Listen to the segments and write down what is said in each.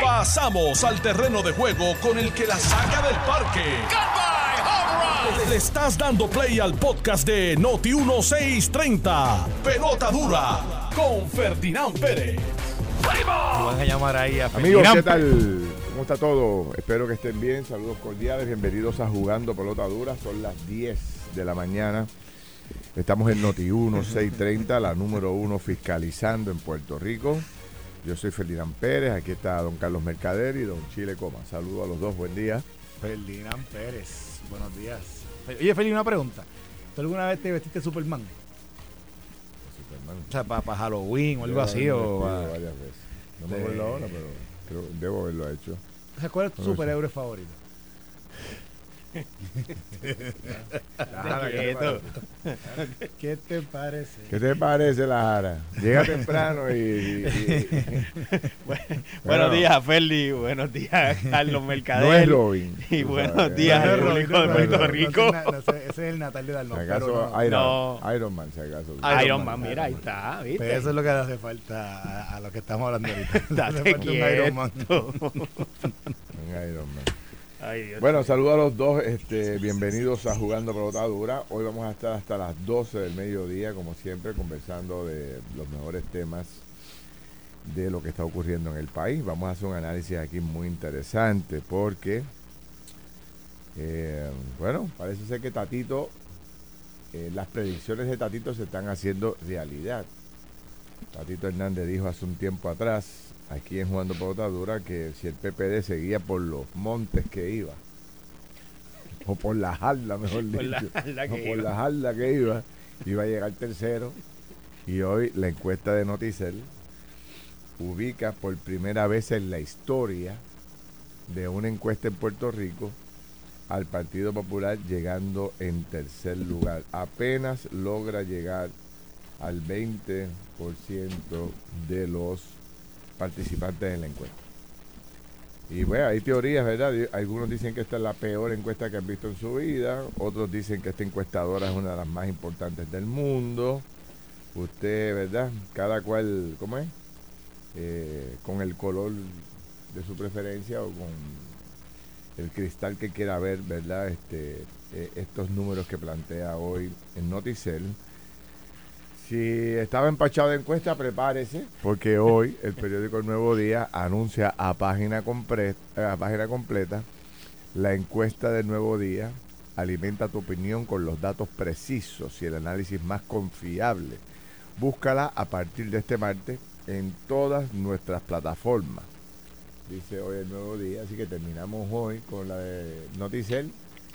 Pasamos al terreno de juego con el que la saca del parque. Le estás dando play al podcast de Noti 1630. Pelota dura con Ferdinand Pérez. Van a llamar ahí a Amigos, ¿qué tal? ¿Cómo está todo? Espero que estén bien. Saludos cordiales. Bienvenidos a Jugando Pelota Dura. Son las 10 de la mañana. Estamos en Noti 1630, la número uno fiscalizando en Puerto Rico. Yo soy Ferdinand Pérez. Aquí está don Carlos Mercader y don Chile Coma. Saludos a los dos. Buen día. Ferdinand Pérez. Buenos días. Oye, Feli, una pregunta. ¿Tú alguna vez te vestiste Superman? Superman. O sea, para Halloween o algo así. O, varias veces. No me acuerdo ahora, pero creo, debo haberlo hecho. ¿Cuál es tu superhéroe favorito? ¿Qué te Quieto. parece? ¿Qué te parece? ¿Qué te parece la Jara? Llega temprano y... y- y- Bueno. Buenos días, Ferdi. Buenos días, Carlos Mercader. no es Robin. Y buenos sabes. días, No público de Puerto. Rico. No, ese, es el Natal de Dalmau. Si acaso no. Iron. Iron Man, si acaso. Iron, Iron Man, Man, mira, ahí está, Pero ¿viste? eso es lo que le hace falta a, a lo que estamos hablando ahorita. Date Iron Man. Un Iron Man. Ay, Dios. Bueno, saludos a los dos. Este, bienvenidos a Jugando Pelota Dura. Hoy vamos a estar hasta las 12 del mediodía, como siempre, conversando de los mejores temas de lo que está ocurriendo en el país. Vamos a hacer un análisis aquí muy interesante porque, eh, bueno, parece ser que Tatito, eh, las predicciones de Tatito se están haciendo realidad. Tatito Hernández dijo hace un tiempo atrás, aquí en Jugando Pelota Dura, que si el PPD seguía por los montes que iba, o por la jarla, mejor Por dicho, o por iba. la jarla que iba, iba a llegar tercero. Y hoy la encuesta de Noticel ubica por primera vez en la historia de una encuesta en Puerto Rico al Partido Popular llegando en tercer lugar. Apenas logra llegar al 20% de los participantes en la encuesta. Y bueno, hay teorías, ¿verdad? Algunos dicen que esta es la peor encuesta que han visto en su vida, otros dicen que esta encuestadora es una de las más importantes del mundo. Usted, ¿verdad? Cada cual, ¿cómo es? Eh, con el color de su preferencia o con el cristal que quiera ver, ¿verdad? Este, eh, estos números que plantea hoy en Noticel. Si estaba empachado de encuesta, prepárese, porque hoy el periódico El Nuevo Día anuncia a página, a página completa la encuesta del Nuevo Día. Alimenta tu opinión con los datos precisos y el análisis más confiable. Búscala a partir de este martes en todas nuestras plataformas. Dice hoy el Nuevo Día, así que terminamos hoy con la de Noticel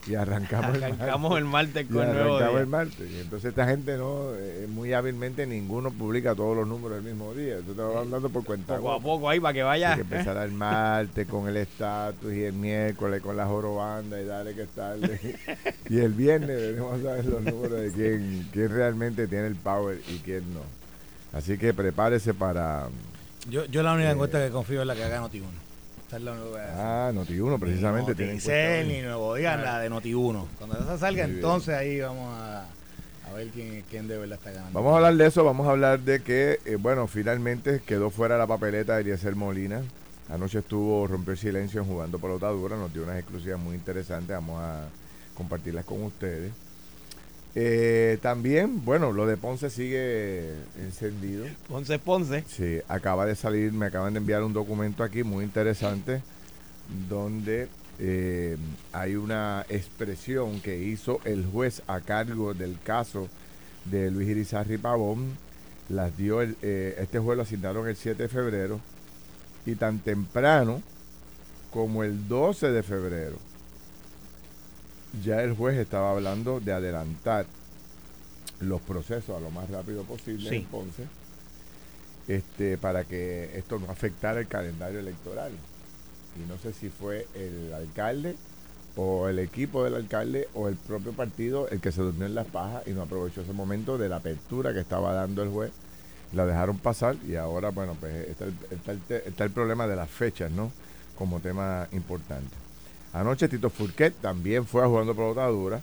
y arrancamos, el martes. Arrancamos el martes Y con el nuevo arrancamos día. el martes. Y entonces esta gente no, eh, muy hábilmente ninguno publica todos los números el mismo día. Entonces te lo van dando por cuenta. Poco a poco ahí para que vaya. Hay que empezar el martes con el estatus y el miércoles con la jorobanda y dale que es tarde. y el viernes veremos a ver los números de quién, quién realmente tiene el power y quién no. Así que prepárese para... Yo, yo la única Eh. encuesta que confío es la que haga Noti1. Es la. Ah, Noti1 precisamente Noticel, ni Nuevo Día, la de Noti1. Cuando esa salga, Muy bien. entonces ahí vamos a, a ver quién, quién de verdad está ganando. Vamos a hablar de eso, vamos a hablar de que, eh, bueno, finalmente quedó fuera la papeleta de Eliezer Molina. Anoche estuvo, rompió el silencio en jugando pelota dura, nos dio unas exclusivas muy interesantes, vamos a compartirlas con ustedes. Eh, también, bueno, lo de Ponce sigue encendido. Ponce, Ponce. Sí, acaba de salir, me acaban de enviar un documento aquí muy interesante donde eh, hay una expresión que hizo el juez a cargo del caso de Luis Irizarri Pavón. Las dio el, eh, este juez lo asignaron el 7 de febrero y tan temprano como el 12 de febrero ya el juez estaba hablando de adelantar los procesos a lo más rápido posible Sí. en Ponce este, para que esto no afectara el calendario electoral. Y no sé si fue el alcalde o el equipo del alcalde o el propio partido el que se durmió en las pajas y no aprovechó ese momento de la apertura que estaba dando el juez. La dejaron pasar y ahora, bueno, pues está el, está el te- está el problema de las fechas, ¿no? Como tema importante. Anoche Tito Furquet también fue a jugando pelota dura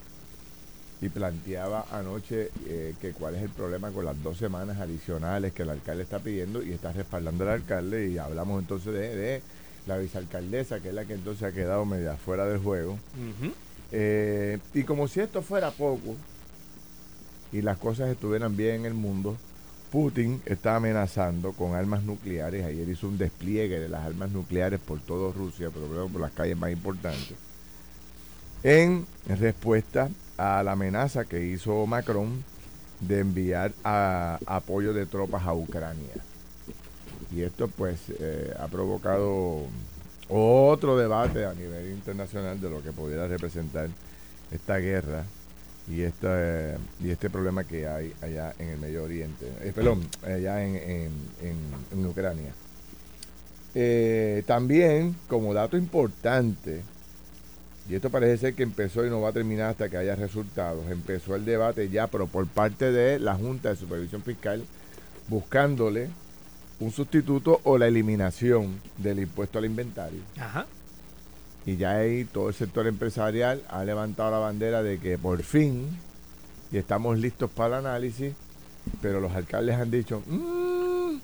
y planteaba anoche eh, que cuál es el problema con las dos semanas adicionales que el alcalde está pidiendo y está respaldando al alcalde y hablamos entonces de, de la vicealcaldesa, que es la que entonces ha quedado media fuera del juego. Eh, y como si esto fuera poco y las cosas estuvieran bien en el mundo, Putin está amenazando con armas nucleares. Ayer hizo un despliegue de las armas nucleares por toda Rusia, pero por las calles más importantes, en respuesta a la amenaza que hizo Macron de enviar apoyo de tropas a Ucrania. Y esto pues eh, ha provocado otro debate a nivel internacional de lo que pudiera representar esta guerra y esta, y este problema que hay allá en el Medio Oriente, eh, perdón, allá en, en- en- Ucrania. Eh, también, como dato importante, y esto parece ser que empezó y no va a terminar hasta que haya resultados, empezó el debate ya, pero por parte de la Junta de Supervisión Fiscal, buscándole un sustituto o la eliminación del impuesto al inventario. Ajá. Y ya ahí todo el sector empresarial ha levantado la bandera de que por fin, y estamos listos para el análisis, pero los alcaldes han dicho, "Mm,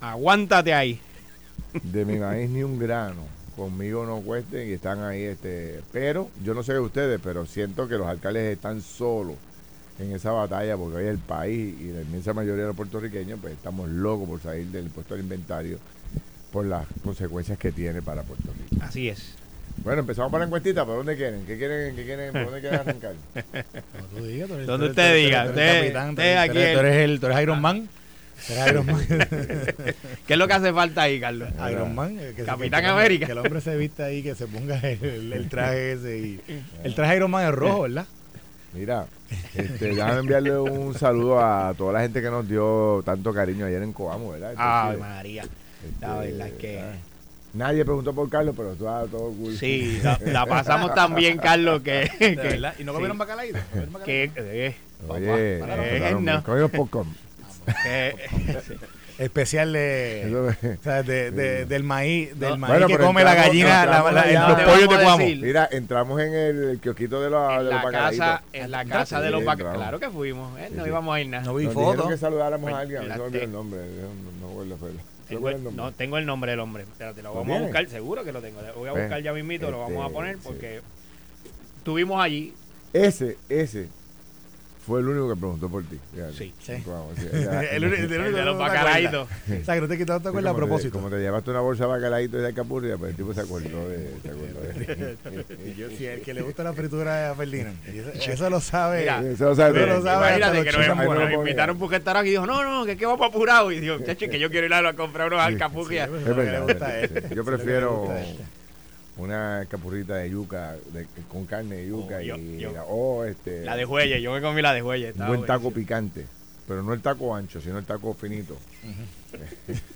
Aguántate ahí. de mi maíz ni un grano, conmigo no cuesten y están ahí, este, pero yo no sé de ustedes, pero siento que los alcaldes están solos en esa batalla porque hoy el país y la inmensa mayoría de los puertorriqueños pues estamos locos por salir del impuesto al inventario por las consecuencias que tiene para Puerto Rico. Así es. Bueno, empezamos por la encuestita, ¿por dónde quieren? ¿Qué quieren, qué quieren, por dónde quieren arrancar? Como tú digas, tú eres- Donde usted diga, tú eres usted- capitán, tú usted eres- aquí tú eres- el- tú eres Iron Man. Iron. ¿Qué es lo que hace falta ahí, Carlos? Iron Man. eh, se- Capitán que América. Que el hombre se vista ahí, que se ponga el, el traje ese. Y, el traje Iron Man es rojo, ¿verdad? Mira, este, déjame enviarle un saludo a toda la gente que nos dio tanto cariño ayer en Coamo, ¿verdad? Entonces, María. este, La verdad es que... ah, Nadie preguntó por Carlos, pero todo, todo cool. Sí, la, la pasamos tan bien, Carlos, que... ¿De que verdad? ¿Y no comieron sí. ¿Comieron bacalaíto? que, eh, Oye, Papá, eh, no. comimos popcorn. Especial de, o sea, de, de- del maíz, del No. maíz Bueno, que come la entramos- gallina, la, entramos la- allá. los pollos de a Cuamo. Mira, entramos en el kiosquito de, los- de en los la casa, en la casa de los Sí, bacalaitos. Claro que fuimos, eh, Sí, no sí. íbamos a ir nada. No vi fotos. que saludáramos a Pues, alguien, a me la- olvidó el nombre. No, no recuerdo, pero- ¿se Tengo el, no, tengo el nombre del hombre. Espérate, lo ¿Lo vamos a buscar, seguro que lo tengo. Lo voy a buscar ya mismito, lo vamos a este, poner sí. porque estuvimos allí. Ese, ese fue el único que preguntó por ti. fíjate. Sí. Sí. O sea, El único- el El único de los no bacalaitos. O sea, que no te quitaste Sí, acuerdas a te- propósito. Como te llevaste una bolsa de bacalaíto y de capurria, pues el tipo se acordó de. Se acordó de Yo, si el que le gusta la fritura a Ferdinand. Eso, eso lo sabe. Mira, Eso lo sabe lo sabe Imagínate que nos, buenos. nos invitaron porque estar aquí y dijo, no, no, que es que vamos apurado. Y dijo, chacho, que yo quiero ir a comprar unos alcapurrias. Es es. Eso Yo es prefiero. Una capurrita de yuca de- con carne de yuca Oh, yo- y yo- o este La de Juelle, yo me comí la de Juelle. un buen taco picante, pero no el taco ancho, sino el taco finito.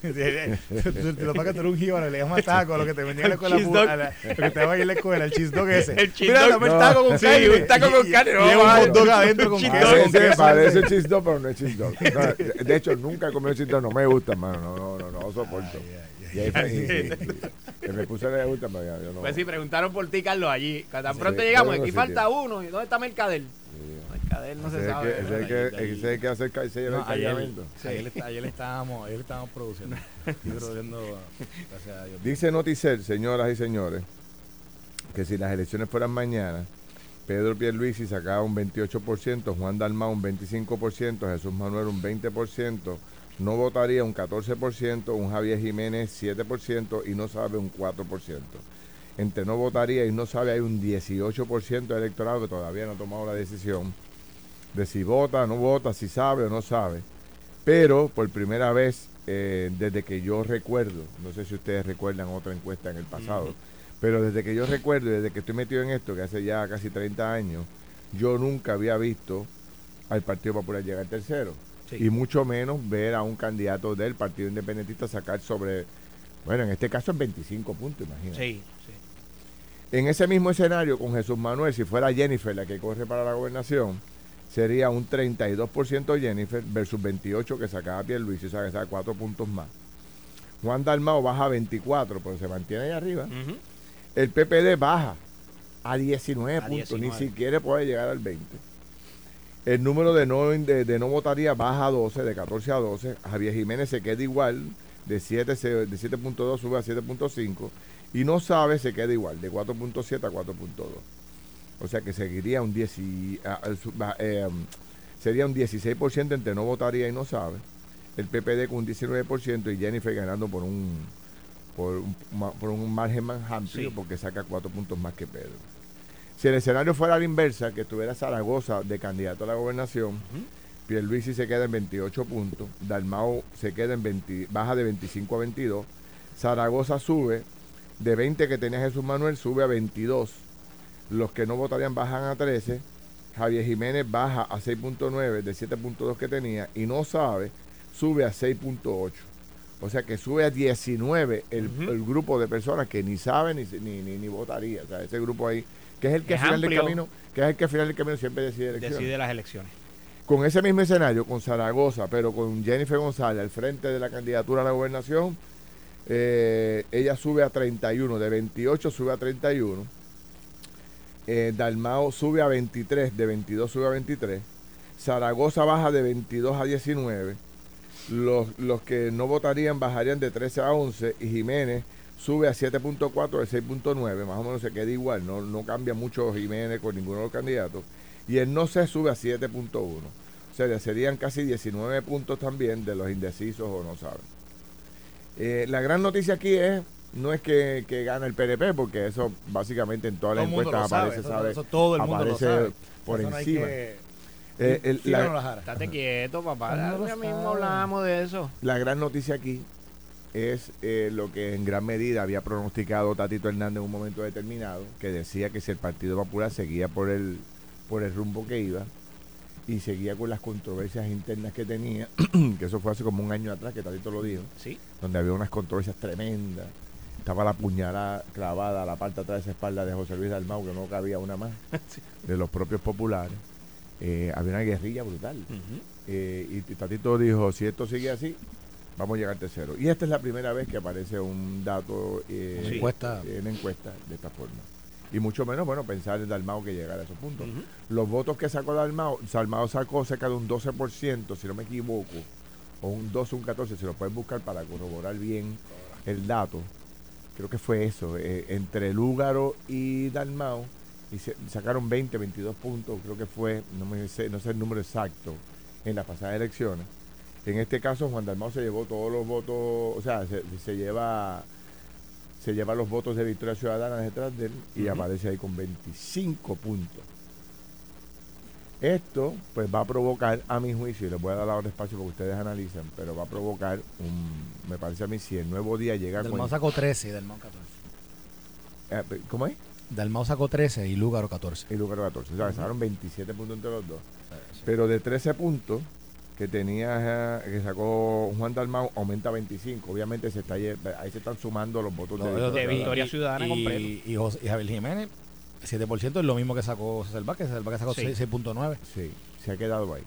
Tú lo pagas, tú eres un jíbaro, le llamas taco, lo que te vendía en la escuela. a la- Lo que te daba ahí en la escuela, el cheese dog ese. El cheese Mira, dog. dame el No. taco con Sí, carne. un taco con carne, no, lleva un hot dog adentro con cheese queso, dog. con Parece, cheese dog, pero no es cheese dog. No, de- hecho, nunca he comido cheese dog, no me gusta, hermano. No, no, no, no soporto. Y ahí fue- y- y- y- que me puse a le gusta, pero ya, yo no. Pues sí, preguntaron por ti, Carlos, allí. Tan pronto sí, llegamos, aquí falta uno. ¿Y dónde está Mercader? Mercader no Ese se sabe. que- ese es el que- ese es el que hace el se lleva No, el ayer, estábamos, ayer estábamos produciendo. Produciendo, gracias a Dios. Dice Noticel, señoras y señores, que si las elecciones fueran mañana, Pedro Pierluisi sacaba un 28%, Juan Dalmau un 25%, Jesús Manuel un 20%, no votaría un 14%, un Javier Jiménez 7% y no sabe un 4%. Entre no votaría y no sabe hay un 18% de electorado que todavía no ha tomado la decisión de si vota, no vota, si sabe o no sabe. Pero por primera vez, eh, desde que yo recuerdo, no sé si ustedes recuerdan otra encuesta en el pasado, pero desde que yo recuerdo, desde que estoy metido en esto, que hace ya casi 30 años, yo nunca había visto al Partido Popular llegar tercero. Sí. Y mucho menos ver a un candidato del Partido Independentista sacar sobre, bueno, en este caso es 25 puntos, imagínate. Sí, sí. En ese mismo escenario, con Jesús Manuel, si fuera Jennifer la que corre para la gobernación, sería un 32% Jennifer versus 28 que sacaba Pierluisi, o sea que saca 4 puntos más. Juan Dalmao baja a 24, pero se mantiene ahí arriba. El PPD baja a 19 A puntos, 19. ni siquiera puede llegar al 20. El número de no, de, de no votaría baja a 12, de 14 a 12. Javier Jiménez se queda igual, de 7 se- de 7.2 sube a 7.5. Y no sabe se queda igual, de 4.7 a 4.2. O sea que seguiría un 10 y- eh, um, sería un 16% entre no votaría y no sabe. El PPD con un 19% y Jennifer ganando por un por un, por un margen más amplio Sí. porque saca cuatro puntos más que Pedro. Si el escenario fuera a la inversa, que estuviera Zaragoza de candidato a la gobernación, Pierluisi se queda en 28 puntos, Dalmau se queda en 20, baja de 25 a 22, Zaragoza sube de 20 que tenía Jesús Manuel, sube a 22, los que no votarían bajan a 13, Javier Jiménez baja a 6.9 de 7.2 que tenía y no sabe, sube a 6.8. O sea que sube a 19 el, Ujú. el grupo de personas que ni sabe ni, ni, ni, ni votaría. O sea, ese grupo ahí, que es el que Es al final del camino, que es el que al final del camino siempre decide elecciones. Decide las elecciones. Con ese mismo escenario, con Zaragoza, pero con Jennifer González al frente de la candidatura a la gobernación, eh, ella sube a 31, de 28 sube a 31. Eh, Dalmao sube a 23, de 22 sube a 23. Zaragoza baja de 22 a 19. Los, los que no votarían bajarían de 13 a 11 y Jiménez sube a 7.4 de 6.9, más o menos se queda igual, no, no cambia mucho Jiménez con ninguno de los candidatos. Y el no se sube a 7.1. O sea, serían casi 19 puntos también de los indecisos o no saben. Eh, la gran noticia aquí es, no es que, que gana el PNP, porque eso básicamente en todas las encuestas lo sabe, aparece, eso- sabe, eso todo el mundo lo aparece sabe. por Eso no encima. que- Eh, el- Filo la- no. Estate quieto, papá. No lo Ya mismo sabe. hablábamos de eso. La gran noticia aquí es eh, lo que en gran medida había pronosticado Tatito Hernández en un momento determinado, que decía que si el Partido Popular seguía por el, por el rumbo que iba y seguía con las controversias internas que tenía, que eso fue hace como un año atrás que Tatito lo dijo, Sí. donde había unas controversias tremendas, estaba la puñalada clavada a la parte atrás de esa espalda de José Luis Dalmau, que no cabía una más, de los propios populares. Eh, había una guerrilla brutal. Eh, y Tatito dijo, si esto sigue así, vamos a llegar tercero. Y esta es la primera vez que aparece un dato eh, encuesta. en encuesta de esta forma. Y mucho menos, bueno, pensar en Dalmao que llegara a esos puntos. Los votos que sacó Dalmao, Dalmao sacó cerca de un 12%, si no me equivoco, o un 12, un 14, se lo pueden buscar para corroborar bien el dato. Creo que fue eso, eh, entre Lúgaro y Dalmao, y se- sacaron 20, 22 puntos, creo que fue, no, me sé, no sé el número exacto, en las pasadas elecciones. En este caso, Juan Dalmao se llevó todos los votos, o sea, se, se lleva se lleva los votos de Victoria Ciudadana detrás de él y aparece ahí con 25 puntos. Esto, pues, va a provocar, a mi juicio, y les voy a dar ahora espacio para que ustedes analicen, pero va a provocar un, me parece a mí, si el nuevo día llega Dalmau con... sacó 13 y Dalmau 14. Eh, ¿Cómo es? Dalmau sacó 13 y Lúgaro 14. Y Lucas 14. O sea, sacaron 27 puntos entre los dos. Pero de 13 puntos que tenía, eh, que sacó Juan Dalmau, aumenta a 25. Obviamente se está, ahí se están sumando los votos No, de, yo- de Victoria. Victoria Ciudadana y, completo. Y, José- y Javier Jiménez, 7% es lo mismo que sacó César Vázquez. César Vázquez sacó Sí. 6- 6.9. Sí, se ha quedado ahí.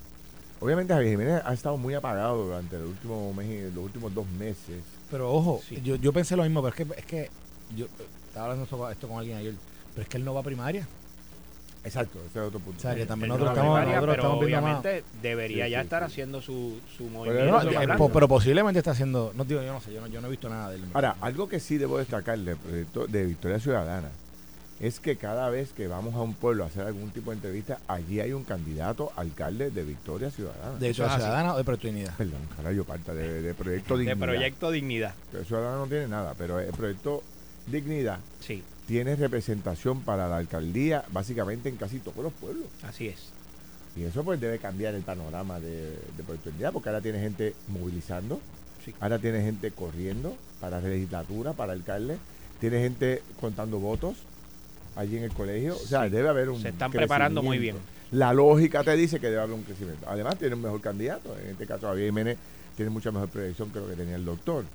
Obviamente Javier Jiménez ha estado muy apagado durante el último mes y los últimos dos meses. Pero ojo, Sí. yo, yo pensé lo mismo, pero es que, es que yo estaba hablando esto, esto con alguien ayer, pero es que él no va a primaria. Exacto, ese es otro punto. O sea, que también nosotros estamos, primaria, nosotros pero estamos viendo más. obviamente debería Sí, ya sí, estar sí. haciendo su, su Pero movimiento. no, No, eso eh, pero posiblemente está haciendo, no digo, yo no sé, yo no, yo no he visto nada de él. Ahora, algo que sí debo destacar del proyecto de Victoria Ciudadana es que cada vez que vamos a un pueblo a hacer algún tipo de entrevista, allí hay un candidato alcalde de Victoria Ciudadana. de así. ciudadana o de Proyecto Dignidad. Perdón, carajo, parta de, de Proyecto de Dignidad. Proyecto Dignidad. Victoria Ciudadana no tiene nada, pero el Proyecto Dignidad Sí, tiene representación para la alcaldía básicamente en casi todos los pueblos. así es. Y eso pues debe cambiar el panorama de, de porque ahora tiene gente movilizando, Sí. ahora tiene gente corriendo para legislatura, para alcalde, tiene gente contando votos allí en el colegio. O sea, Sí. debe haber un Se están preparando muy bien. La lógica te dice que debe haber un crecimiento. Además, tiene un mejor candidato. En este caso, Javier Jiménez tiene mucha mejor proyección que lo que tenía el doctor.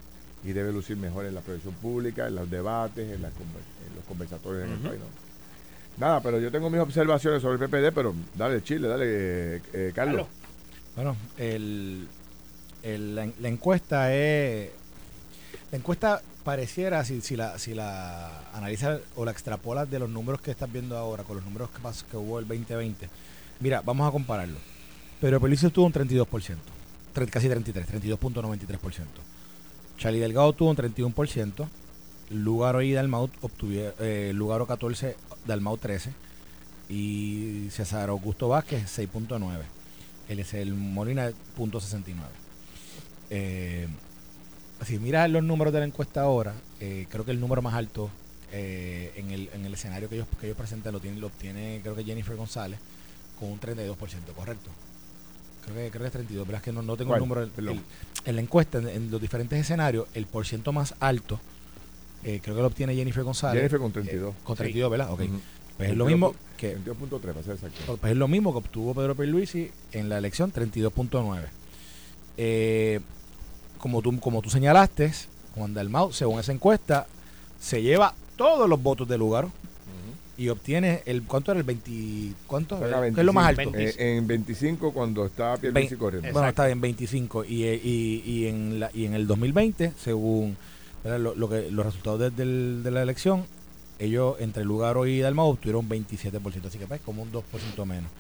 Y debe lucir mejor en la proyección pública, en los debates, en, las en los conversatorios en el país. ¿no? Nada, pero yo tengo mis observaciones sobre el PPD, pero dale, Chile, dale, eh, eh, Carlos. Bueno, el, el- la, la encuesta es. La encuesta pareciera, si, si la si la analizas o la extrapolas de los números que estás viendo ahora, con los números que, pas- que hubo el 2020, Mira, vamos a compararlo. Pero Pelicio tuvo un 32%, tre- casi 33, 32.93%. Charlie Delgado tuvo un 31%, Lugaro y Dalmau obtuvieron, eh, Lugaro 14, Dalmau 13 y César Augusto Vázquez 6.9. Él es el Molina .69. Eh, si miras los números de la encuesta ahora, eh, creo que el número más alto eh, en, el, en el escenario que ellos, que ellos presentan lo, tiene, lo obtiene creo que Jennifer González con un 32%, ¿correcto? Creo que, creo que es 32, pero es que no, no tengo el número. el- en la encuesta, en, en los diferentes escenarios, el porciento más alto, eh, creo que lo obtiene Jennifer González. Jennifer con 32. eh, con 32, ¿verdad? Ok. Ujú. Pues es lo mismo que 22.3 para ser exacto. pues es lo mismo que obtuvo Pedro Pierluisi en la elección 32.9. Eh, como tú como tú señalaste, Juan Dalmau, según esa encuesta, se lleva todos los votos del lugar y obtiene el ¿cuánto era el 20 cuánto? Saca ¿Qué es lo más alto? 25. Eh, en 25 cuando estaba Pierluisi corriendo. Bueno, está bien 25 y, eh, y, y en la, y en el 2020, según lo, lo que los resultados de, del- de la elección, ellos entre Lugaro y Dalmau obtuvieron 27%, así que pues como un 2% menos.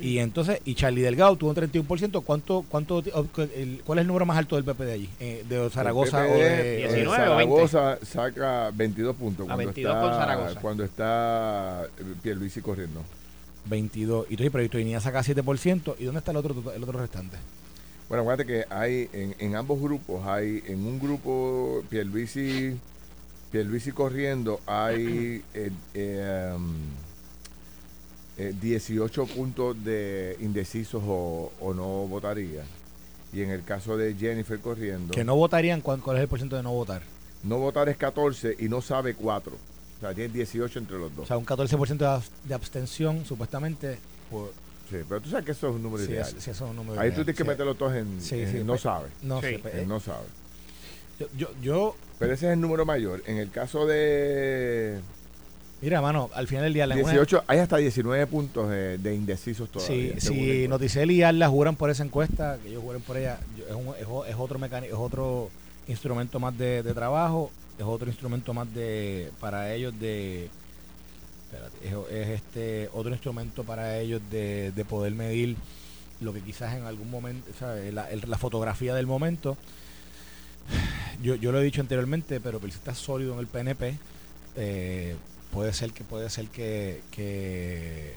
Y entonces, y Charlie Delgado tuvo un 31%. ¿Cuánto, cuánto, el- ¿Cuál es el número más alto del PP de allí? Eh, ¿De Zaragoza o de.? eh, 19 o 20. Zaragoza saca 22 puntos. A Cuando 22 está, por Zaragoza. Cuando está eh, Pierluisi corriendo. 22. Y tú, pero Itoinía saca 7%. ¿Y dónde está el otro, el otro restante? Bueno, acuérdate que hay en, en ambos grupos, hay en un grupo Pierluisi, Pierluisi corriendo, hay eh, eh, um, eh, 18 puntos de indecisos o, o no votaría. Y en el caso de Jennifer corriendo, Que no votarían. ¿Cuál, cuál es el porciento de no votar? no votar es 14 y no sabe 4. O sea, tiene 18 entre los O dos. sea, un 14% de, abs- de abstención, supuestamente. Por, Sí, pero tú sabes que eso es un número sí, ideal. es- sí, eso es un número Ahí tú tienes que Sí. meterlos todos en, Sí, en sí, no pues, sabe. No Sí, sé. en no sabe. yo, yo, yo- Pero ese es el número mayor. En el caso de mira, mano, al final del día. la- una- 18, hay hasta 19 puntos de, de indecisos todavía. La si. Noticel y Arla juran por esa encuesta, que ellos juren por ella, es, un- es o- es otro mecánico, es otro instrumento más de, de trabajo, es otro instrumento más de para ellos de espérate, es, es este otro instrumento para ellos de, de poder medir lo que quizás en algún momento, ¿sabes? La, el- la fotografía del momento. Yo, yo lo he dicho anteriormente, pero si está sólido en el PNP, eh, puede ser que puede ser que, que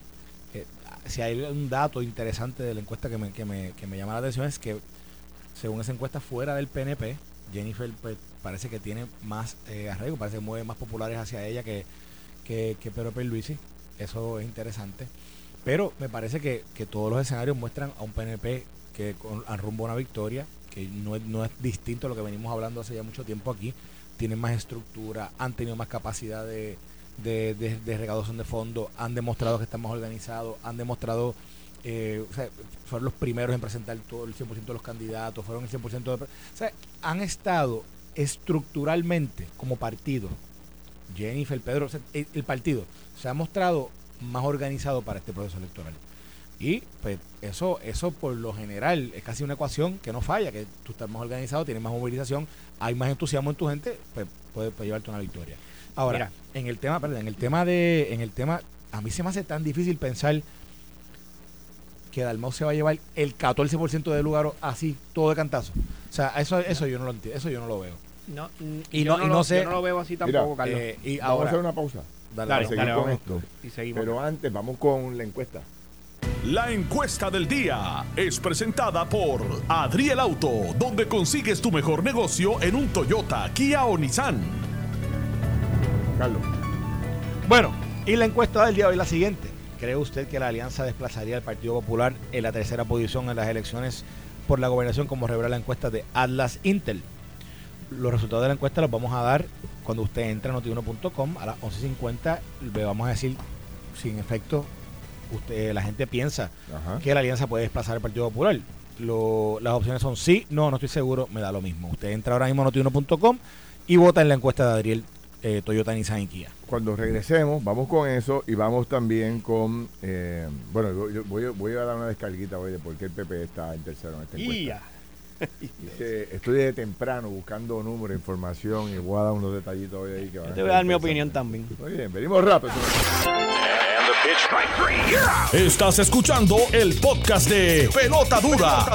eh, si hay un dato interesante de la encuesta que me, que, me, que me llama la atención es que según esa encuesta fuera del PNP, Jennifer pues, parece que tiene más eh, arraigo, parece que mueve más populares hacia ella que, que, que Pedro. Eso es interesante. Pero me parece que, que todos los escenarios muestran a un PNP que con, rumbo a una victoria, que no no es distinto a lo que venimos hablando hace ya mucho tiempo aquí. Tienen más estructura, han tenido más capacidad de, de, de, de recaudación de fondos, han demostrado que están más organizados, han demostrado, eh, o sea, fueron los primeros en presentar todo el 100% de los candidatos, fueron el 100% de... O sea, han estado estructuralmente como partido, Jennifer, Pedro, o sea, el, partido se ha mostrado más organizado para este proceso electoral. Y pues eso, eso por lo general es casi una ecuación que no falla, que tú estás más organizado, tienes más movilización, hay más entusiasmo en tu gente, pues puede, llevarte una victoria. Ahora, Mira. en el tema, perdón, en el tema de, en el tema, a mí se me hace tan difícil pensar que Dalmau se va a llevar el 14% del lugar así, todo de cantazo. O sea, eso, eso yo no lo entiendo, eso yo no lo veo. No, Y no- no, y lo, no sé- yo no lo veo así tampoco, Mira, Carlos. Eh, y Vamos a ahora, hacer una pausa. dale, Dale, seguir dale, con vamos. esto. y seguimos. Pero antes vamos con la encuesta. La encuesta del día es presentada por Adriel Auto, donde consigues tu mejor negocio en un Toyota, Kia o Nissan. Carlos. Bueno, y la encuesta del día de hoy es la siguiente. ¿Cree usted que la alianza desplazaría al Partido Popular en la tercera posición en las elecciones por la gobernación como revela la encuesta de Atlas Intel? Los resultados de la encuesta los vamos a dar cuando usted entre a notiuno.com a las 11.50. Le vamos a decir si en efecto usted, la gente piensa Ajá. que la alianza puede desplazar al Partido Popular. Lo- las opciones son sí, no, no estoy seguro, me da lo mismo. Usted entra ahora mismo a notiuno.com y vota en la encuesta de Adriel eh, Toyota, Nissan y Kia. Cuando regresemos, vamos con eso y vamos también con. eh, bueno, yo, yo voy, voy a dar una descarguita hoy de por qué el PP está en tercero en esta encuesta. Dice, estoy de temprano buscando números, información y voy a dar unos detallitos hoy ahí que van Yo te voy a dar mi opinión también. Muy bien, venimos rápido. Estás escuchando el podcast de Pelota Dura,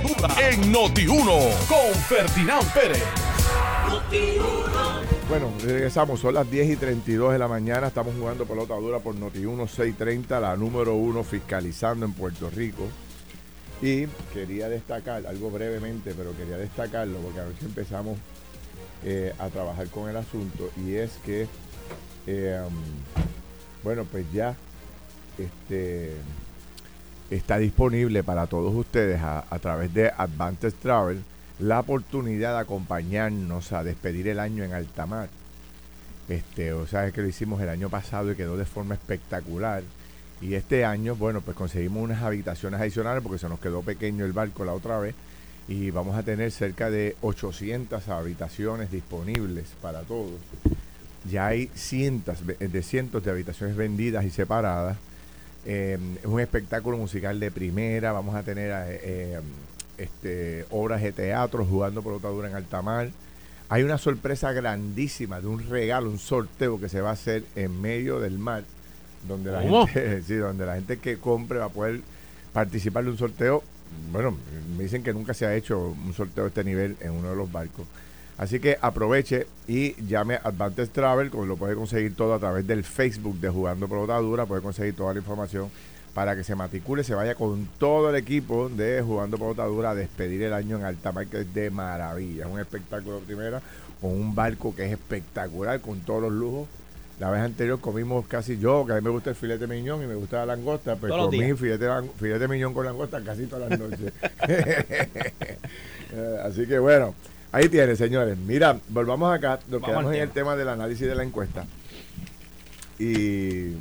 en Noti1 con Ferdinand Pérez. Bueno, regresamos, son las 10 y 32 de la mañana, estamos jugando pelota dura por Noti1 630, la número uno fiscalizando en Puerto Rico. Y quería destacar, algo brevemente, pero quería destacarlo porque a ver si empezamos eh, a trabajar con el asunto, y es que, um, bueno, pues ya este, está disponible para todos ustedes a, a través de Advantage Travel la oportunidad de acompañarnos a despedir el año en Altamar. Este, o sea, es que lo hicimos el año pasado y quedó de forma espectacular. Y este año, bueno, pues conseguimos unas habitaciones adicionales porque se nos quedó pequeño el barco la otra vez. Y vamos a tener cerca de 800 habitaciones disponibles para todos. Ya hay cientos de cientos de habitaciones vendidas y separadas. Eh, es un espectáculo musical de primera. Vamos a tener eh, eh, este, obras de teatro jugando pelota dura en Altamar. Hay una sorpresa grandísima de un regalo, un sorteo que se va a hacer en medio del mar, donde la, ¿Cómo? gente, sí, donde la gente que compre va a poder participar de un sorteo. Bueno, me dicen que nunca se ha hecho un sorteo de este nivel en uno de los barcos. Así que aproveche y llame a Advantage Travel, como lo puede conseguir todo a través del Facebook de Jugando Pelota Dura, puede conseguir toda la información para que se matricule, se vaya con todo el equipo de Jugando Pelota Dura a despedir el año en Altamar, que es de maravilla. Es un espectáculo de primera, con un barco que es espectacular, con todos los lujos. La vez anterior comimos casi yo, que a mí me gusta el filete miñón y me gusta la langosta, pues Todos los comí filete, filete miñón con langosta casi todas las noches. Eh, Así que bueno, ahí tiene, señores. Mira, volvamos acá, nos Vamos quedamos en el tema del análisis de la encuesta. Y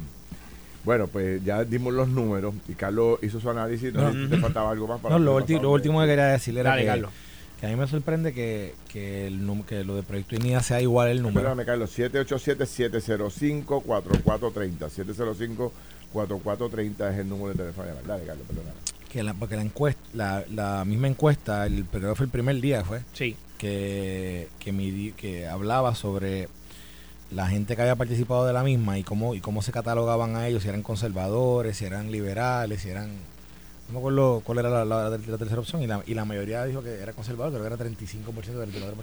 bueno, pues ya dimos los números y Carlos hizo su análisis. No, te faltaba algo más para No, lo, pasado lo último que quería decirle era Dale, que, Carlos. que a mí me sorprende que, que, el, num- que lo de Proyecto INIA sea igual el número. Espérame, Carlos, 787-705-4430. 705-4430 es el número de teléfono. Dale, Carlos, perdona. Que la, porque la encuesta, la, la misma encuesta, el, creo que fue el primer día, fue, Sí. que, que, midi- que hablaba sobre la gente que había participado de la misma y cómo, y cómo se catalogaban a ellos, si eran conservadores, si eran liberales, si eran... No me acuerdo cuál era la, la- la tercera opción y la, y la mayoría dijo que era conservador, creo que era 35%, 34%.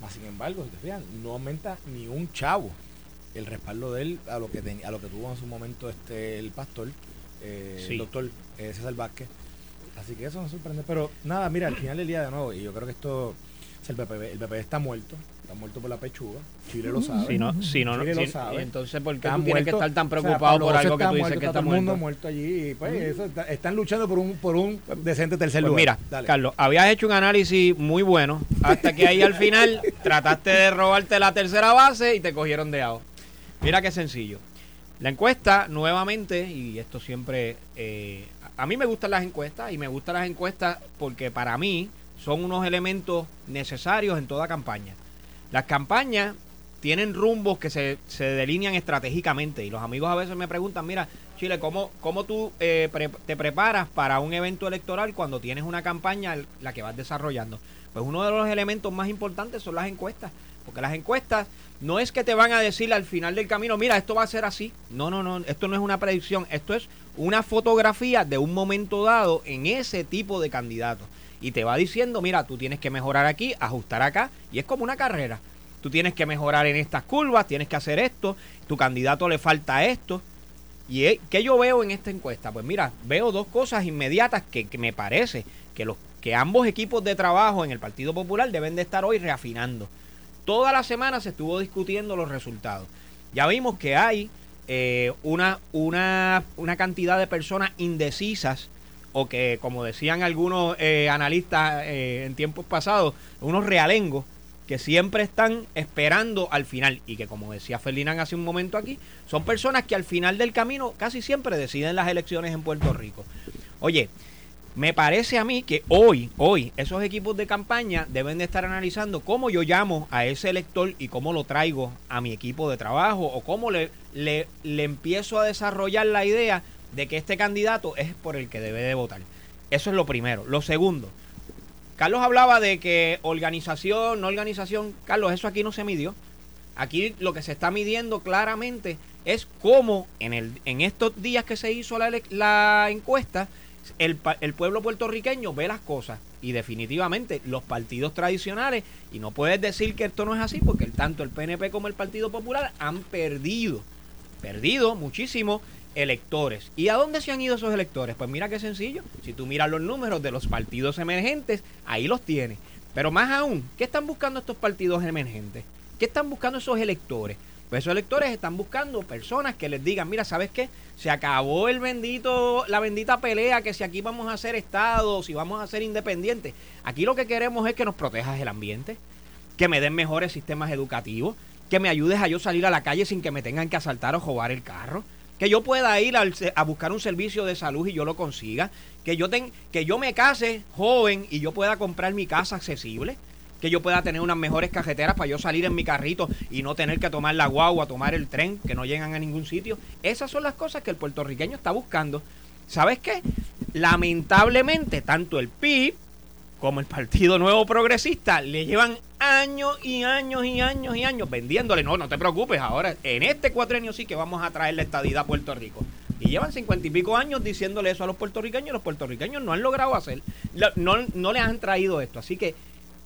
Más sin embargo, si te fijas, no aumenta ni un chavo el respaldo de él a lo que ten- a lo que tuvo en su momento este el pastor, eh, Sí. el doctor eh, César Vázquez. Así que eso me sorprende. Pero nada, mira, al final del día de nuevo, y yo creo que esto, o sea, el PPD, el PPD está muerto, está muerto por la pechuga. Chile lo sabe. Si no, si no, Chile si- lo sabe. entonces, ¿por qué tú tienes que muerto. estar tan O sea, preocupado por algo que tú dices muerto, que está todo el mundo muerto? muerto allí. y, pues, eso está- están luchando por un, por un decente tercer Pues lugar. mira, Dale. Carlos, habías hecho un análisis muy bueno hasta que ahí al final trataste de robarte la tercera base y te cogieron de AO. Mira qué sencillo. La encuesta, nuevamente, y esto siempre... eh, a mí me gustan las encuestas y me gustan las encuestas porque para mí son unos elementos necesarios en toda campaña. Las campañas tienen rumbos que se, se delinean estratégicamente y los amigos a veces me preguntan, mira, Chile, ¿cómo, cómo tú eh, pre- te preparas para un evento electoral cuando tienes una campaña la que vas desarrollando? Pues uno de los elementos más importantes son las encuestas, porque las encuestas no es que te van a decir al final del camino, mira, esto va a ser así. No, no, no, esto no es una predicción, esto es una fotografía de un momento dado en ese tipo de candidato. Y te va diciendo, mira, tú tienes que mejorar aquí, ajustar acá, y es como una carrera. Tú tienes que mejorar en estas curvas, tienes que hacer esto, tu candidato le falta esto. ¿Y qué yo veo en esta encuesta? Pues mira, veo dos cosas inmediatas que, que me parece que, los, que ambos equipos de trabajo en el Partido Popular deben de estar hoy reafinando. Toda la semana se estuvo discutiendo los resultados. Ya vimos que hay eh, una, una, una cantidad de personas indecisas o que, como decían algunos eh, analistas eh, en tiempos pasados, unos realengos que siempre están esperando al final y que como decía Ferdinand hace un momento aquí, son personas que al final del camino casi siempre deciden las elecciones en Puerto Rico. Oye, me parece a mí que hoy, hoy, esos equipos de campaña deben de estar analizando cómo yo llamo a ese elector y cómo lo traigo a mi equipo de trabajo o cómo le, le, le empiezo a desarrollar la idea de que este candidato es por el que debe de votar. Eso es lo primero. Lo segundo, Carlos hablaba de que organización, no organización. Carlos, eso aquí no se midió. Aquí lo que se está midiendo claramente es cómo en, el, en estos días que se hizo la, la encuesta, el, el, pueblo puertorriqueño ve las cosas. Y definitivamente los partidos tradicionales, y no puedes decir que esto no es así, porque tanto el PNP como el Partido Popular han perdido, perdido muchísimo electores. ¿Y a dónde se han ido esos electores? Pues mira qué sencillo. Si tú miras los números de los partidos emergentes, ahí los tienes. Pero más aún, ¿qué están buscando estos partidos emergentes? ¿Qué están buscando esos electores? Pues esos electores están buscando personas que les digan, mira, ¿sabes qué? Se acabó el bendito, la bendita pelea que si aquí vamos a ser estados, si vamos a ser independientes. Aquí lo que queremos es que nos protejas el ambiente, que me den mejores sistemas educativos, que me ayudes a yo salir a la calle sin que me tengan que asaltar o robar el carro, que yo pueda ir a buscar un servicio de salud y yo lo consiga, que yo, ten, que yo me case joven y yo pueda comprar mi casa accesible, que yo pueda tener unas mejores cajeteras para yo salir en mi carrito y no tener que tomar la guagua, tomar el tren, que no llegan a ningún sitio. Esas son las cosas que el puertorriqueño está buscando. ¿Sabes qué? Lamentablemente, tanto el PIB como el Partido Nuevo Progresista le llevan años y años y años y años vendiéndole. No, no te preocupes, ahora en este cuatrenio sí que vamos a traer la estadidad a Puerto Rico. Y llevan cincuenta y pico años diciéndole eso a los puertorriqueños los puertorriqueños no han logrado hacer, no, no les han traído esto. Así que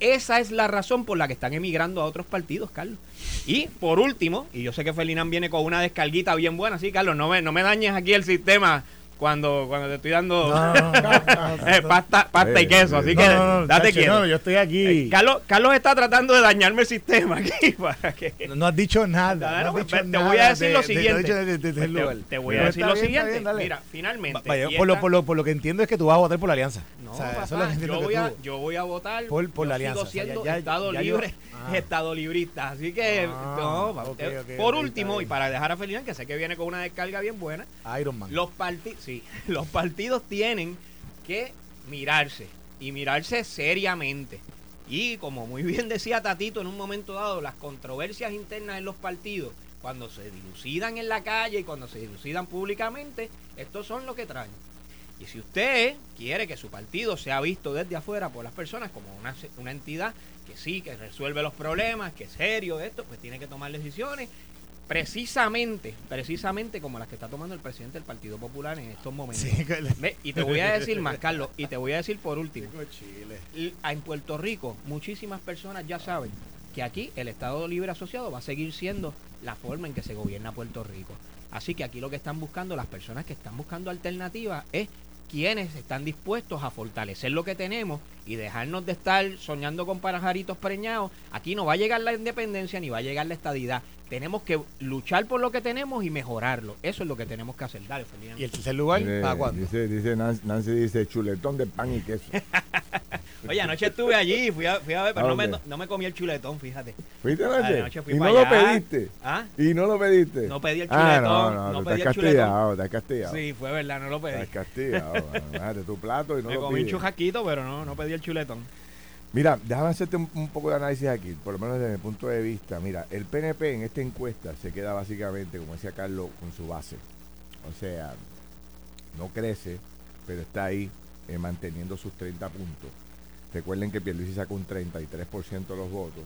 esa es la razón por la que están emigrando a otros partidos, Carlos. Y por último, y yo sé que Felinán viene con una descarguita bien buena, sí, Carlos, no me, no me dañes aquí el sistema cuando, cuando te estoy dando eh, pasta, pasta y queso. Así que date quieto. yo estoy aquí. Eh, Carlos, Carlos está tratando de dañarme el sistema aquí. Para que... No has dicho nada. No, te voy a decir lo siguiente. te, voy a decir lo siguiente. Mira, finalmente. por, lo, por, lo, por lo que entiendo es que tú vas a votar por la alianza. No, yo, voy a, yo voy a votar por, por la alianza. siendo Estado libre, ah. Estado librista. Así que, ah, no, eh, por último, y para dejar a Felinán, que sé que viene con una descarga bien buena. Iron Man. Los partidos los partidos tienen que mirarse y mirarse seriamente. Y como muy bien decía Tatito en un momento dado, las controversias internas en los partidos, cuando se dilucidan en la calle y cuando se dilucidan públicamente, estos son lo que traen. Y si usted quiere que su partido sea visto desde afuera por las personas como una, una entidad que sí, que resuelve los problemas, que es serio esto, pues tiene que tomar decisiones precisamente, precisamente como las que está tomando el presidente del Partido Popular en estos momentos. y te voy a decir más, Carlos, y te voy a decir por último. En Puerto Rico, muchísimas personas ya saben que aquí el Estado Libre Asociado va a seguir siendo la forma en que se gobierna Puerto Rico. Así que aquí lo que están buscando, las personas que están buscando alternativas, es quienes están dispuestos a fortalecer lo que tenemos y dejarnos de estar soñando con parajaritos preñados. Aquí no va a llegar la independencia ni va a llegar la estadidad. Tenemos que luchar por lo que tenemos y mejorarlo. Eso es lo que tenemos que hacer. Dale, ¿Y el tercer lugar? ¿Para cuándo? Dice, Nancy, dice chuletón de pan y queso. Oye, anoche estuve allí, fui a, fui a ver, pero no me, no me, comí el chuletón, fíjate. ¿Fuiste anoche? ¿Y no lo pediste? ¿Ah? ¿Y no lo pediste? No pedí el chuletón. Ah, no, no, no pedí el castigado, Estás castigado. Sí, fue verdad, no lo pedí. Estás castigado. Déjate tu plato y no me lo comí un chujaquito, pero no, no pedí el chuletón. Mira, déjame hacerte un, poco de análisis aquí, por lo menos desde mi punto de vista. Mira, el PNP en esta encuesta se queda básicamente, como decía Carlos, con su base. O sea, no crece, pero está ahí eh, manteniendo sus 30 puntos. Recuerden que Pierluisi sacó un 33% de los votos.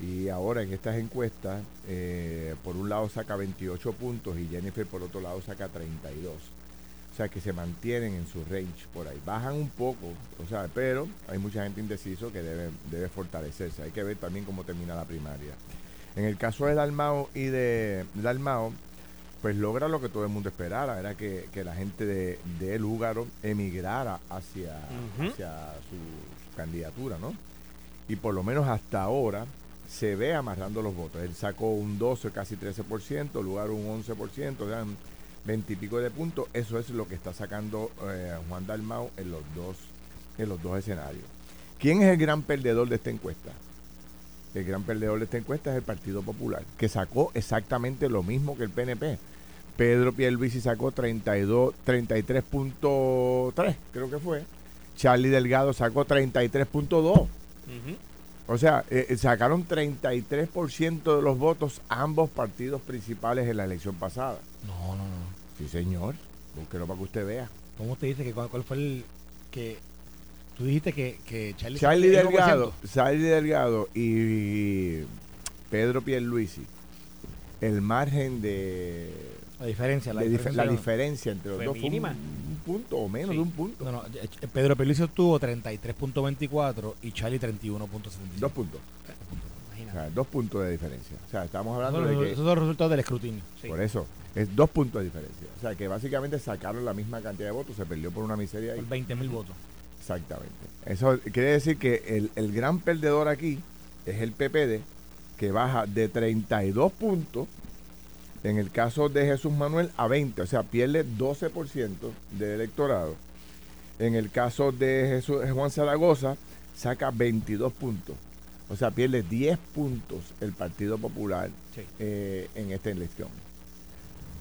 Y ahora en estas encuestas, eh, por un lado saca 28 puntos y Jennifer por otro lado saca 32. O sea, que se mantienen en su range por ahí. Bajan un poco, o sea, pero hay mucha gente indeciso que debe, debe fortalecerse. Hay que ver también cómo termina la primaria. En el caso de Dalmao y de Dalmao, pues logra lo que todo el mundo esperara, era que, la gente de, de Lúgaro emigrara hacia, hacia su, candidatura, ¿no? Y por lo menos hasta ahora se ve amarrando los votos. Él sacó un 12, casi 13%, Lugaro un 11%, o sea, 20 y pico de puntos. Eso es lo que está sacando eh, Juan Dalmau en los dos en los dos escenarios. ¿Quién es el gran perdedor de esta encuesta? El gran perdedor de esta encuesta es el Partido Popular, que sacó exactamente lo mismo que el PNP. Pedro Pierluisi sacó 32, 33.3, creo que fue. Charlie Delgado sacó 33.2. O sea, eh, eh, sacaron 33% de los votos ambos partidos principales en la elección pasada. No, no, no. Sí, señor. Búsquelo para que usted vea. ¿Cómo usted dice que cuál, fue el que tú dijiste que, que Charlie, Charlie Delgado, Charlie Delgado y Pedro Pierluisi, el margen de La diferencia, la de diferencia. la diferencia entre los Fue dos fue un, mínima. un punto o menos Sí. de un punto. No, no, eh, Pedro Pelicio tuvo 33.24 y Charlie 31.75. Dos puntos. O Imagínate. sea, dos puntos de diferencia. O sea, estamos hablando de que esos son los resultados del escrutinio. Sí. por eso es dos puntos de diferencia. O sea, que básicamente sacaron la misma cantidad de votos, se perdió por una miseria ahí. Por 20 mil votos. Exactamente. Eso quiere decir que el, el gran perdedor aquí es el PPD, que baja de 32 puntos, en el caso de Jesús Manuel, a 20, o sea, pierde 12% del electorado. En el caso de Jesús, Juan Zaragoza, saca 22 puntos. O sea, pierde 10 puntos el Partido Popular Sí. eh, en esta elección.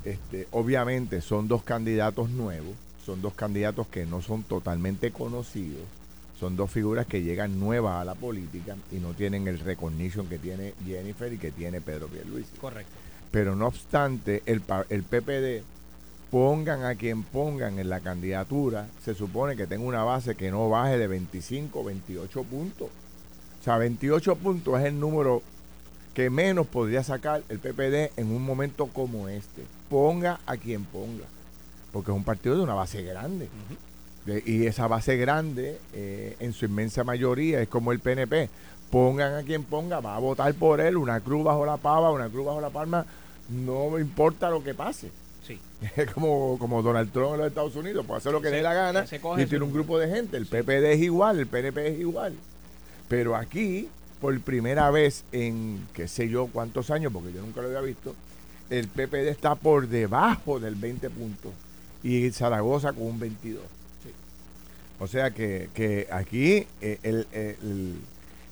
Este, obviamente son dos candidatos nuevos, son dos candidatos que no son totalmente conocidos, son dos figuras que llegan nuevas a la política y no tienen el recognition que tiene Jennifer y que tiene Pedro Pierluisi. Correcto. Pero no obstante, el, el PPD, pongan a quien pongan en la candidatura, se supone que tenga una base que no baje de 25, 28 puntos. O sea, 28 puntos es el número que menos podría sacar el PPD en un momento como este. Ponga a quien ponga. Porque es un partido de una base grande. De- y esa base grande, eh, en su inmensa mayoría, es como el PNP. Pongan a quien ponga, va a votar por él, una cruz bajo la pava, una cruz bajo la palma, no importa lo que pase. Sí. Es como, como Donald Trump en los Estados Unidos, puede hacer lo que le dé la gana y tiene un grupo de gente. El PPD es igual, el PNP es igual. Pero aquí, por primera vez en qué sé yo cuántos años, porque yo nunca lo había visto, el PPD está por debajo del 20 puntos y Zaragoza con un 22. O sea que, que aquí eh, el, el-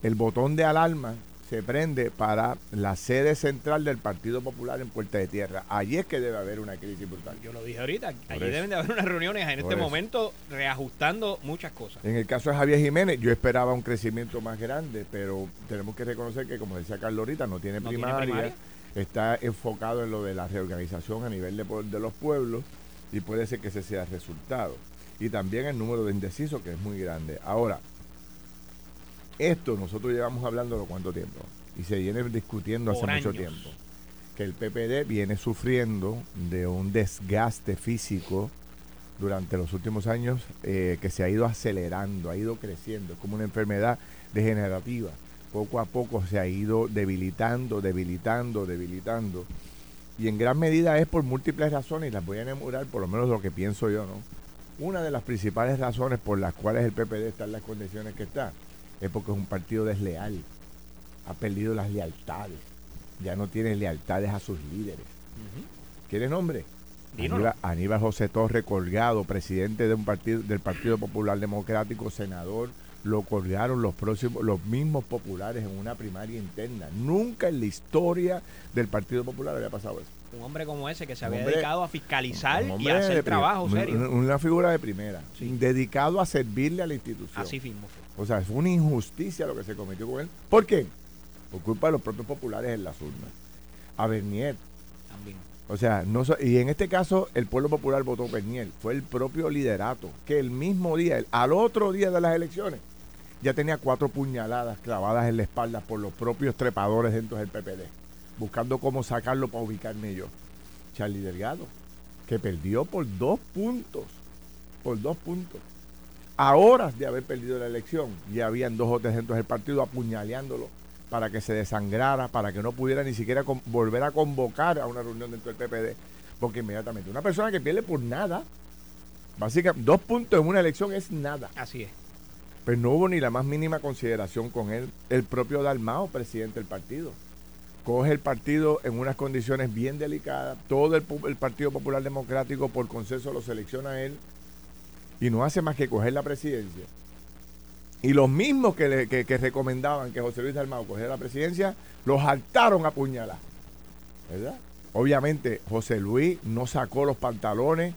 el botón de alarma se prende para la sede central del Partido Popular en Puerta de Tierra. Allí es que debe haber una crisis brutal. Yo lo dije ahorita. Allí eso. deben de haber unas reuniones en Por este eso. momento reajustando muchas cosas. En el caso de Javier Jiménez, yo esperaba un crecimiento más grande, pero tenemos que reconocer que, como decía Carlos ahorita, no tiene, No tiene primaria, está enfocado en lo de la reorganización a nivel de, de los pueblos y puede ser que ese sea el resultado. Y también el número de indecisos, que es muy grande. Ahora, esto nosotros llevamos hablándolo cuánto tiempo y se viene discutiendo hace mucho tiempo que el PPD viene sufriendo de un desgaste físico durante los últimos años eh, que se ha ido acelerando, ha ido creciendo, es como una enfermedad degenerativa. Poco a poco se ha ido debilitando, debilitando, debilitando. Y en gran medida es por múltiples razones, y las voy a enumerar por lo menos lo que pienso yo, ¿no? Una de las principales razones por las cuales el PPD está en las condiciones que está es porque es un partido desleal. Ha perdido las lealtades. Ya no tiene lealtades a sus líderes. ¿Quieres nombre? Aníbal José Torre colgado, presidente de un partido del Partido Popular Democrático, senador, lo colgaron los próximos, los mismos populares en una primaria interna. Nunca en la historia del Partido Popular había pasado eso. Un hombre como ese que se había hombre- dedicado a fiscalizar y a hacer de trabajo serio. un- Una figura de primera, Sí. dedicado a servirle a la institución. Así mismo. O sea, fue una injusticia lo que se cometió con él. ¿Por qué? Por culpa de los propios populares en las urnas. A Bernier. También. O sea, no so- y en este caso el pueblo popular votó Bernier. Fue el propio liderato que el mismo día, el- al otro día de las elecciones, ya tenía cuatro puñaladas clavadas en la espalda por los propios trepadores dentro del PPD, buscando cómo sacarlo para ubicarme yo. Charlie Delgado, que perdió por dos puntos, por dos puntos. A horas de haber perdido la elección, ya habían dos o tres dentro del partido apuñaleándolo para que se desangrara, para que no pudiera ni siquiera volver a convocar a una reunión dentro del PPD, porque inmediatamente una persona que pierde por nada, básicamente dos puntos en una elección es nada. Así es. Pero no hubo ni la más mínima consideración con él. El propio Dalmao, presidente del partido, coge el partido en unas condiciones bien delicadas. Todo el, Partido Popular Democrático por consenso lo selecciona a él y no hace más que coger la presidencia. Y los mismos que, le- que- que recomendaban que José Luis Dalmao cogiera la presidencia, los saltaron a puñalar. ¿Verdad? Obviamente, José Luis no sacó los pantalones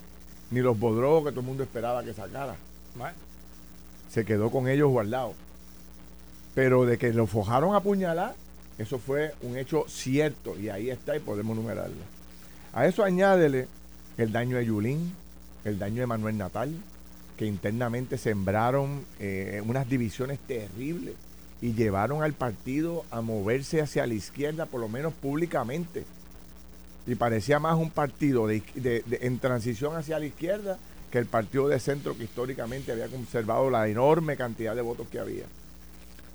ni los bodrogos que todo el mundo esperaba que sacara se quedó con ellos guardados. Pero de que lo fojaron a puñalar, eso fue un hecho cierto y ahí está y podemos numerarlo. A eso añádele el daño de Yulín, el daño de Manuel Natal, que internamente sembraron eh, unas divisiones terribles y llevaron al partido a moverse hacia la izquierda, por lo menos públicamente. Y parecía más un partido de, en transición hacia la izquierda que el partido de centro que históricamente había conservado la enorme cantidad de votos que había.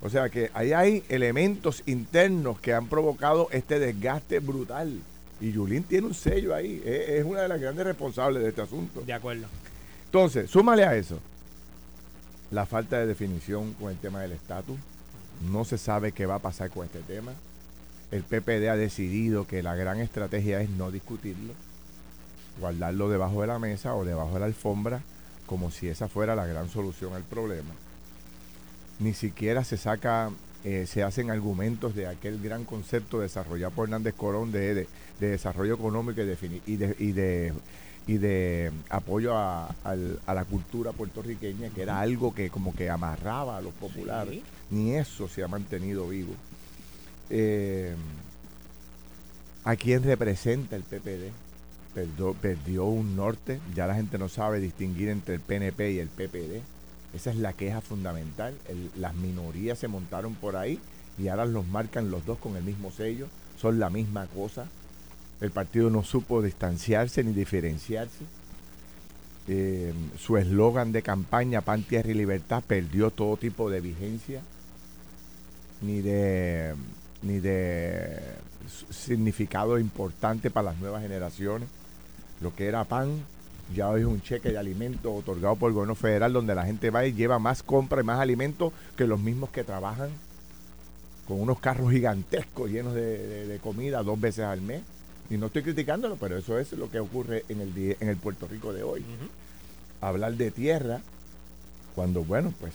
O sea que ahí hay elementos internos que han provocado este desgaste brutal. Y Yulín tiene un sello ahí. Es, es una de las grandes responsables de este asunto. De acuerdo. Entonces, súmale a eso la falta de definición con el tema del estatus. No se sabe qué va a pasar con este tema. El PPD ha decidido que la gran estrategia es no discutirlo, guardarlo debajo de la mesa o debajo de la alfombra, como si esa fuera la gran solución al problema. Ni siquiera se saca, eh, se hacen argumentos de aquel gran concepto desarrollado por Hernández Corón de, de, desarrollo económico y de, y de y de apoyo a, la cultura puertorriqueña, que era algo que como que amarraba a los populares. Ni eso se ha mantenido vivo. Eh, ¿A quién representa el PPD? perdió un norte, ya la gente no sabe distinguir entre el PNP y el PPD. Esa es la queja fundamental. las minorías se montaron por ahí y ahora los marcan los dos con el mismo sello. Son la misma cosa. El partido no supo distanciarse ni diferenciarse. Eh, su eslogan de campaña, Pan, Tierra y Libertad, perdió todo tipo de vigencia, ni de, ni de significado importante para las nuevas generaciones. Lo que era pan, ya hoy es un cheque de alimentos otorgado por el gobierno federal, donde la gente va y lleva más compra y más alimentos que los mismos que trabajan, con unos carros gigantescos llenos de comida dos veces al mes. Y no estoy criticándolo, pero eso es lo que ocurre en el, en el Puerto Rico de hoy. Hablar de tierra, cuando, bueno, pues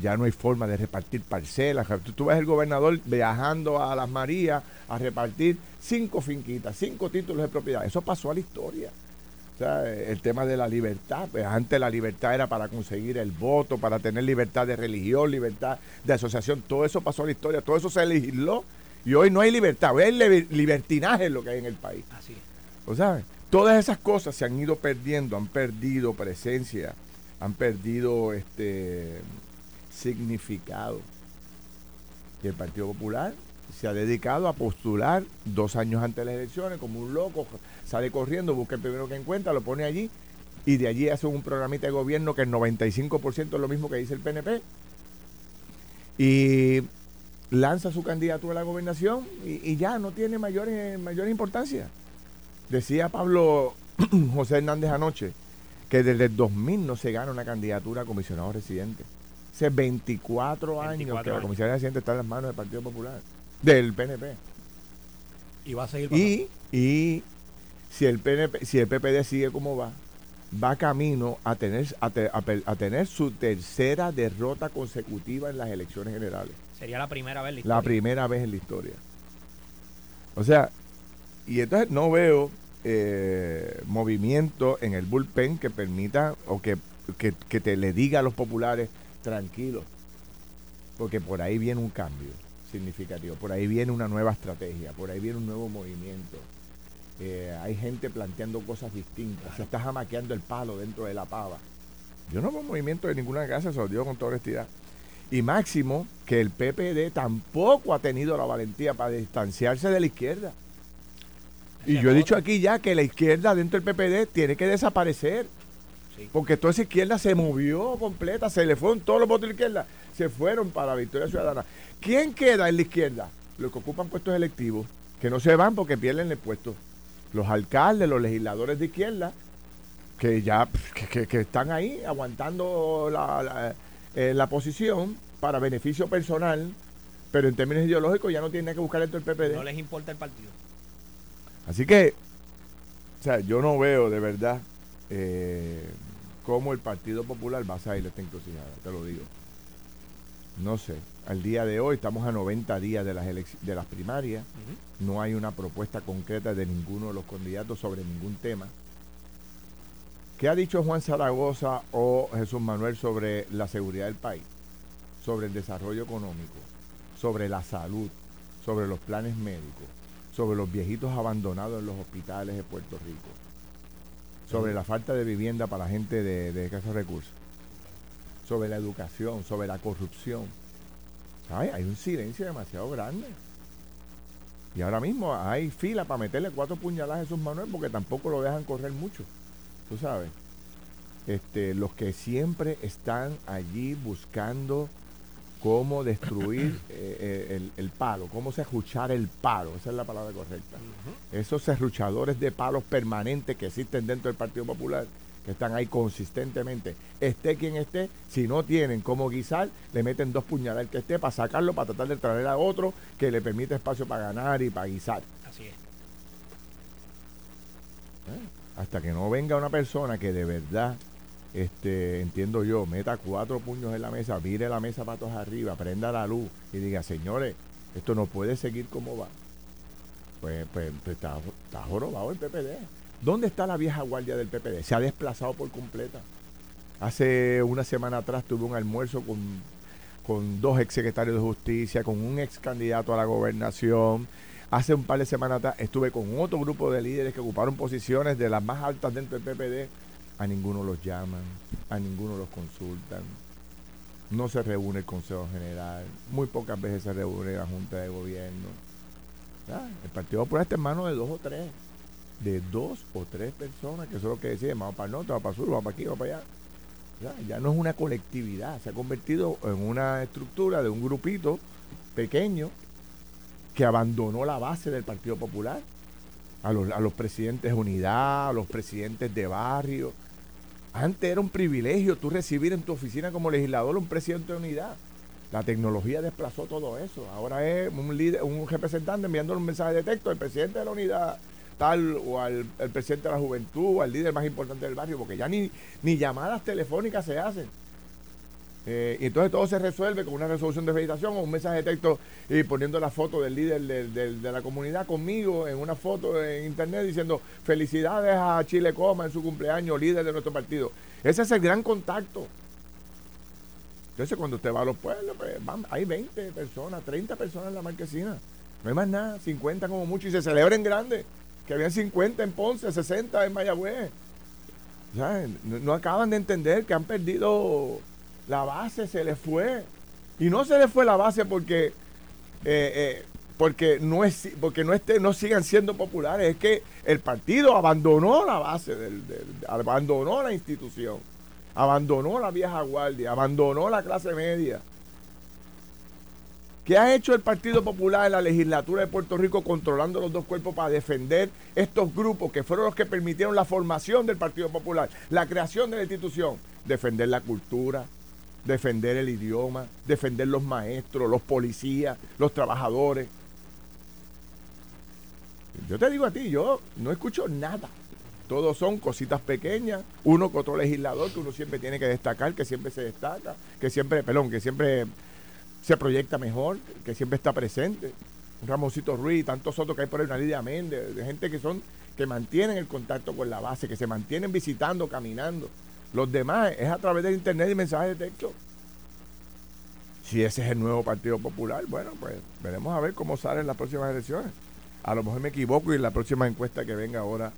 ya no hay forma de repartir parcelas. Tú, ves el gobernador viajando a las Marías a repartir cinco finquitas, cinco títulos de propiedad. Eso pasó a la historia. El tema de la libertad. Pues antes la libertad era para conseguir el voto, para tener libertad de religión, libertad de asociación. Todo eso pasó a la historia. Todo eso se legisló y hoy no hay libertad, hoy hay libertinaje lo que hay en el país. Así ¿O sabes? Todas esas cosas se han ido perdiendo, han perdido presencia, han perdido este significado. Y el Partido Popular se ha dedicado a postular dos años antes de las elecciones como un loco, sale corriendo, busca el primero que encuentra, lo pone allí y de allí hace un programita de gobierno que el 95% es lo mismo que dice el PNP. Y lanza su candidatura a la gobernación y, ya no tiene mayor, mayor importancia. Decía Pablo José Hernández anoche que desde el 2000 no se gana una candidatura a comisionado residente. Hace 24, años que la comisionada residente está en las manos del Partido Popular, del PNP. Y va a seguir Y, y si el PNP, si el PPD sigue como va, va camino a tener, a tener su tercera derrota consecutiva en las elecciones generales. Sería la primera vez en la historia. La primera vez en la historia. O sea, y entonces no veo eh, movimiento en el bullpen que permita o que, te le diga a los populares tranquilos, porque por ahí viene un cambio significativo, por ahí viene una nueva estrategia, por ahí viene un nuevo movimiento. Eh, hay gente planteando cosas distintas, se está jamaqueando el palo dentro de la pava. Yo no veo movimiento de ninguna casa, se lo digo con toda honestidad. Y máximo que el PPD tampoco ha tenido la valentía para distanciarse de la izquierda. Y yo he dicho aquí ya que la izquierda dentro del PPD tiene que desaparecer. Porque toda esa izquierda se movió completa, se le fueron todos los votos de la izquierda, se fueron para victoria ciudadana. ¿Quién queda en la izquierda? Los que ocupan puestos electivos, que no se van porque pierden el puesto. Los alcaldes, los legisladores de izquierda, que ya que, están ahí aguantando la eh, la posición para beneficio personal, pero en términos ideológicos ya no tiene que buscar esto el PPD. No les importa el partido. Así que, o sea, yo no veo de verdad eh, cómo el Partido Popular va a salir de esta encrucijada, te lo digo. No sé, al día de hoy estamos a 90 días de las, de las primarias, no hay una propuesta concreta de ninguno de los candidatos sobre ningún tema. ¿Qué ha dicho Juan Zaragoza o Jesús Manuel sobre la seguridad del país? Sobre el desarrollo económico, sobre la salud, sobre los planes médicos, sobre los viejitos abandonados en los hospitales de Puerto Rico, sobre la falta de vivienda para la gente de, de escasos recursos, sobre la educación, sobre la corrupción. Ay, hay un silencio demasiado grande. Y ahora mismo hay fila para meterle cuatro puñaladas a esos Manuel porque tampoco lo dejan correr mucho. Tú sabes. Este, los que siempre están allí buscando cómo destruir eh, eh, el, palo, cómo serruchar el palo, esa es la palabra correcta. Esos serruchadores de palos permanentes que existen dentro del Partido Popular, que están ahí consistentemente, esté quien esté, si no tienen cómo guisar, le meten dos puñaladas al que esté para sacarlo, para tratar de traer a otro que le permite espacio para ganar y para guisar. Así es. ¿Eh? Hasta que no venga una persona que de verdad este, entiendo yo, meta cuatro puños en la mesa, vire la mesa patos arriba, prenda la luz y diga, señores, esto no puede seguir como va. Pues, pues, pues está, está, jorobado el PPD. ¿Dónde está la vieja guardia del PPD? Se ha desplazado por completa. Hace una semana atrás tuve un almuerzo con, con dos ex secretarios de justicia, con un ex candidato a la gobernación. Hace un par de semanas atrás estuve con otro grupo de líderes que ocuparon posiciones de las más altas dentro del PPD a ninguno los llaman, a ninguno los consultan, no se reúne el Consejo General, muy pocas veces se reúne la Junta de Gobierno. El Partido Popular está en manos de dos o tres, de dos o tres personas, que son los que deciden, vamos para el norte, vamos para el sur, vamos para aquí, vamos para allá. Ya no es una colectividad, se ha convertido en una estructura de un grupito pequeño que abandonó la base del Partido Popular. A los, a los presidentes de unidad, a los presidentes de barrio, antes era un privilegio tú recibir en tu oficina como legislador un presidente de unidad. La tecnología desplazó todo eso. Ahora es un líder, un representante enviando un mensaje de texto al presidente de la unidad o al, presidente de la juventud al líder más importante del barrio, porque ya ni, ni llamadas telefónicas se hacen. Eh, y entonces todo se resuelve con una resolución de felicitación o un mensaje de texto y poniendo la foto del líder de, la comunidad conmigo en una foto en internet diciendo felicidades a Chile Coma en su cumpleaños, líder de nuestro partido. Ese es el gran contacto. Entonces cuando usted va a los pueblos, pues, hay 20 personas, 30 personas en la marquesina. No hay más nada, 50 como mucho y se celebra en grande. Que habían 50 en Ponce, 60 en Mayagüez. no acaban de entender que han perdido la base se le fue. Y no se le fue la base porque, eh, eh, porque, no, es, porque no, esté, no sigan siendo populares. Es que el partido abandonó la base, del, abandonó la institución, abandonó la vieja guardia, abandonó la clase media. ¿Qué ha hecho el Partido Popular en la legislatura de Puerto Rico controlando los dos cuerpos para defender estos grupos que fueron los que permitieron la formación del Partido Popular, la creación de la institución? Defender la cultura, defender el idioma, defender los maestros, los policías, los trabajadores. Yo te digo a ti, yo no escucho nada. Todos son cositas pequeñas, uno con otro legislador que uno siempre tiene que destacar, que siempre se destaca, que siempre, perdón, que siempre se proyecta mejor, que siempre está presente. Ramoncito Ruiz, tantos otros que hay por ahí, una Lidia Méndez, de gente que son, que mantienen el contacto con la base, que se mantienen visitando, caminando. Los demás es a través del internet y mensajes de texto. Si ese es el nuevo Partido Popular, bueno, pues veremos a ver cómo salen las próximas elecciones. A lo mejor me equivoco y en la próxima encuesta que venga ahora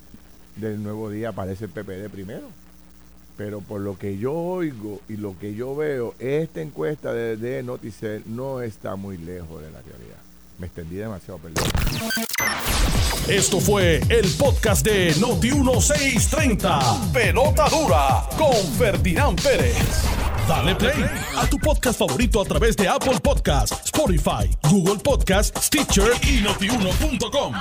del nuevo día aparece el PPD primero. Pero por lo que yo oigo y lo que yo veo, esta encuesta de, de Noticel no está muy lejos de la realidad. Me extendí demasiado, perdón. Esto fue el podcast de Noti1630. Pelota dura con Ferdinand Pérez. Dale play a tu podcast favorito a través de Apple Podcasts, Spotify, Google Podcasts, Stitcher y notiuno.com.